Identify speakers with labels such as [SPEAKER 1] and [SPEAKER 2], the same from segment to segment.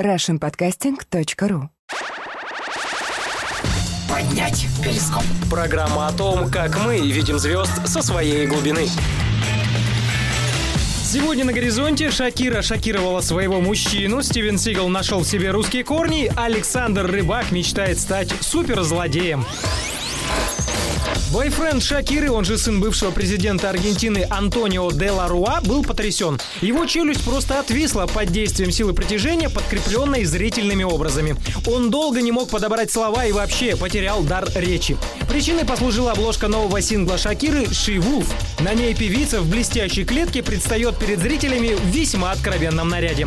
[SPEAKER 1] russianpodcasting.ru
[SPEAKER 2] Поднять перископ.
[SPEAKER 3] Программа о том, как мы видим звезд со своей глубины. Сегодня на горизонте Шакира шокировала своего мужчину, Стивен Сигал нашел себе русские корни, Александр Рыбак мечтает стать суперзлодеем. Бойфренд Шакиры, он же сын бывшего президента Аргентины Антонио де ла Руа, был потрясен. Его челюсть просто отвисла под действием силы притяжения, подкрепленной зрительными образами. Он долго не мог подобрать слова и вообще потерял дар речи. Причиной послужила обложка нового сингла Шакиры «She Wolf». На ней певица в блестящей клетке предстает перед зрителями в весьма откровенном наряде.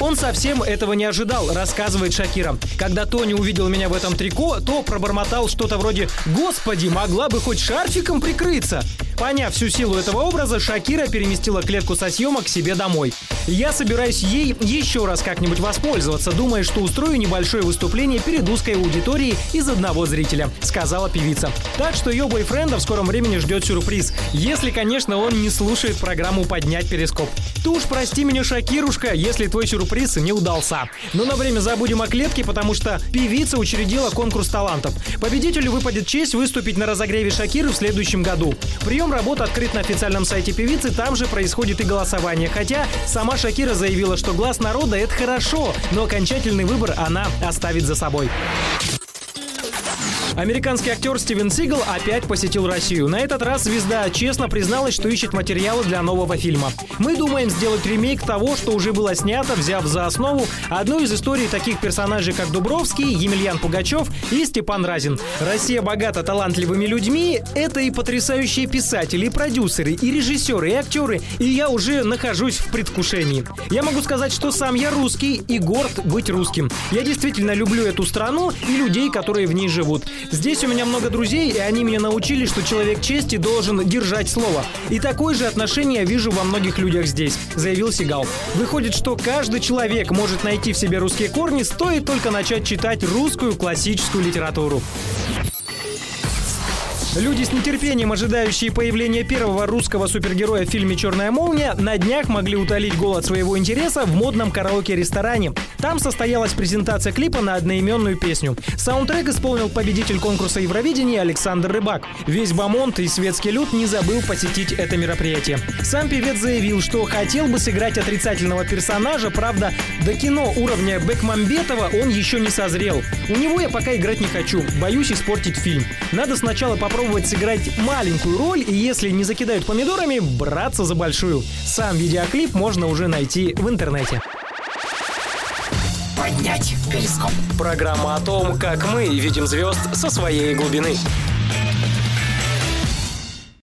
[SPEAKER 3] Он совсем этого не ожидал, рассказывает Шакира. Когда Тони увидел меня в этом трико, то пробормотал что-то вроде «Господи, могла бы хоть шарфиком прикрыться!» Поняв всю силу этого образа, Шакира переместила клетку со съемок себе домой. Я собираюсь ей еще раз как-нибудь воспользоваться, думая, что устрою небольшое выступление перед узкой аудиторией из одного зрителя, сказала певица. Так что ее бойфренда в скором времени ждет сюрприз. Если, конечно, он не слушает программу «Поднять перископ». Ты уж прости меня, Шакирушка, если твой сюрприз не удался. Но на время забудем о клетке, потому что певица учредила конкурс талантов. Победителю выпадет честь выступить на разогреве Шакиры в следующем году. Прием работ открыт на официальном сайте певицы, там же происходит и голосование. Хотя сама Шакира заявила, что глаз народа это хорошо, но окончательный выбор она оставит за собой. Американский актер Стивен Сигал опять посетил Россию. На этот раз звезда честно призналась, что ищет материалы для нового фильма. Мы думаем сделать ремейк того, что уже было снято, взяв за основу одну из историй таких персонажей, как Дубровский, Емельян Пугачев и Степан Разин. Россия богата талантливыми людьми. Это и потрясающие писатели, и продюсеры, и режиссеры, и актеры. И я уже нахожусь в предвкушении. Я могу сказать, что сам я русский и горд быть русским. Я действительно люблю эту страну и людей, которые в ней живут. Здесь у меня много друзей, и они меня научили, что человек чести должен держать слово. И такое же отношение я вижу во многих людях здесь, заявил Сигал. Выходит, что каждый человек может найти в себе русские корни, стоит только начать читать русскую классическую литературу. Люди с нетерпением, ожидающие появления первого русского супергероя в фильме «Черная молния», на днях могли утолить голод своего интереса в модном караоке-ресторане. Там состоялась презентация клипа на одноименную песню. Саундтрек исполнил победитель конкурса Евровидения Александр Рыбак. Весь Бамонт и светский люд не забыл посетить это мероприятие. Сам певец заявил, что хотел бы сыграть отрицательного персонажа, правда, до кино уровня Бекмамбетова он еще не созрел. У него я пока играть не хочу, боюсь испортить фильм. Надо сначала попробовать попробовать сыграть маленькую роль и если не закидают помидорами, браться за большую. Сам видеоклип можно уже найти в интернете.
[SPEAKER 2] Поднять перископ.
[SPEAKER 3] Программа о том, как мы видим звезд со своей глубины.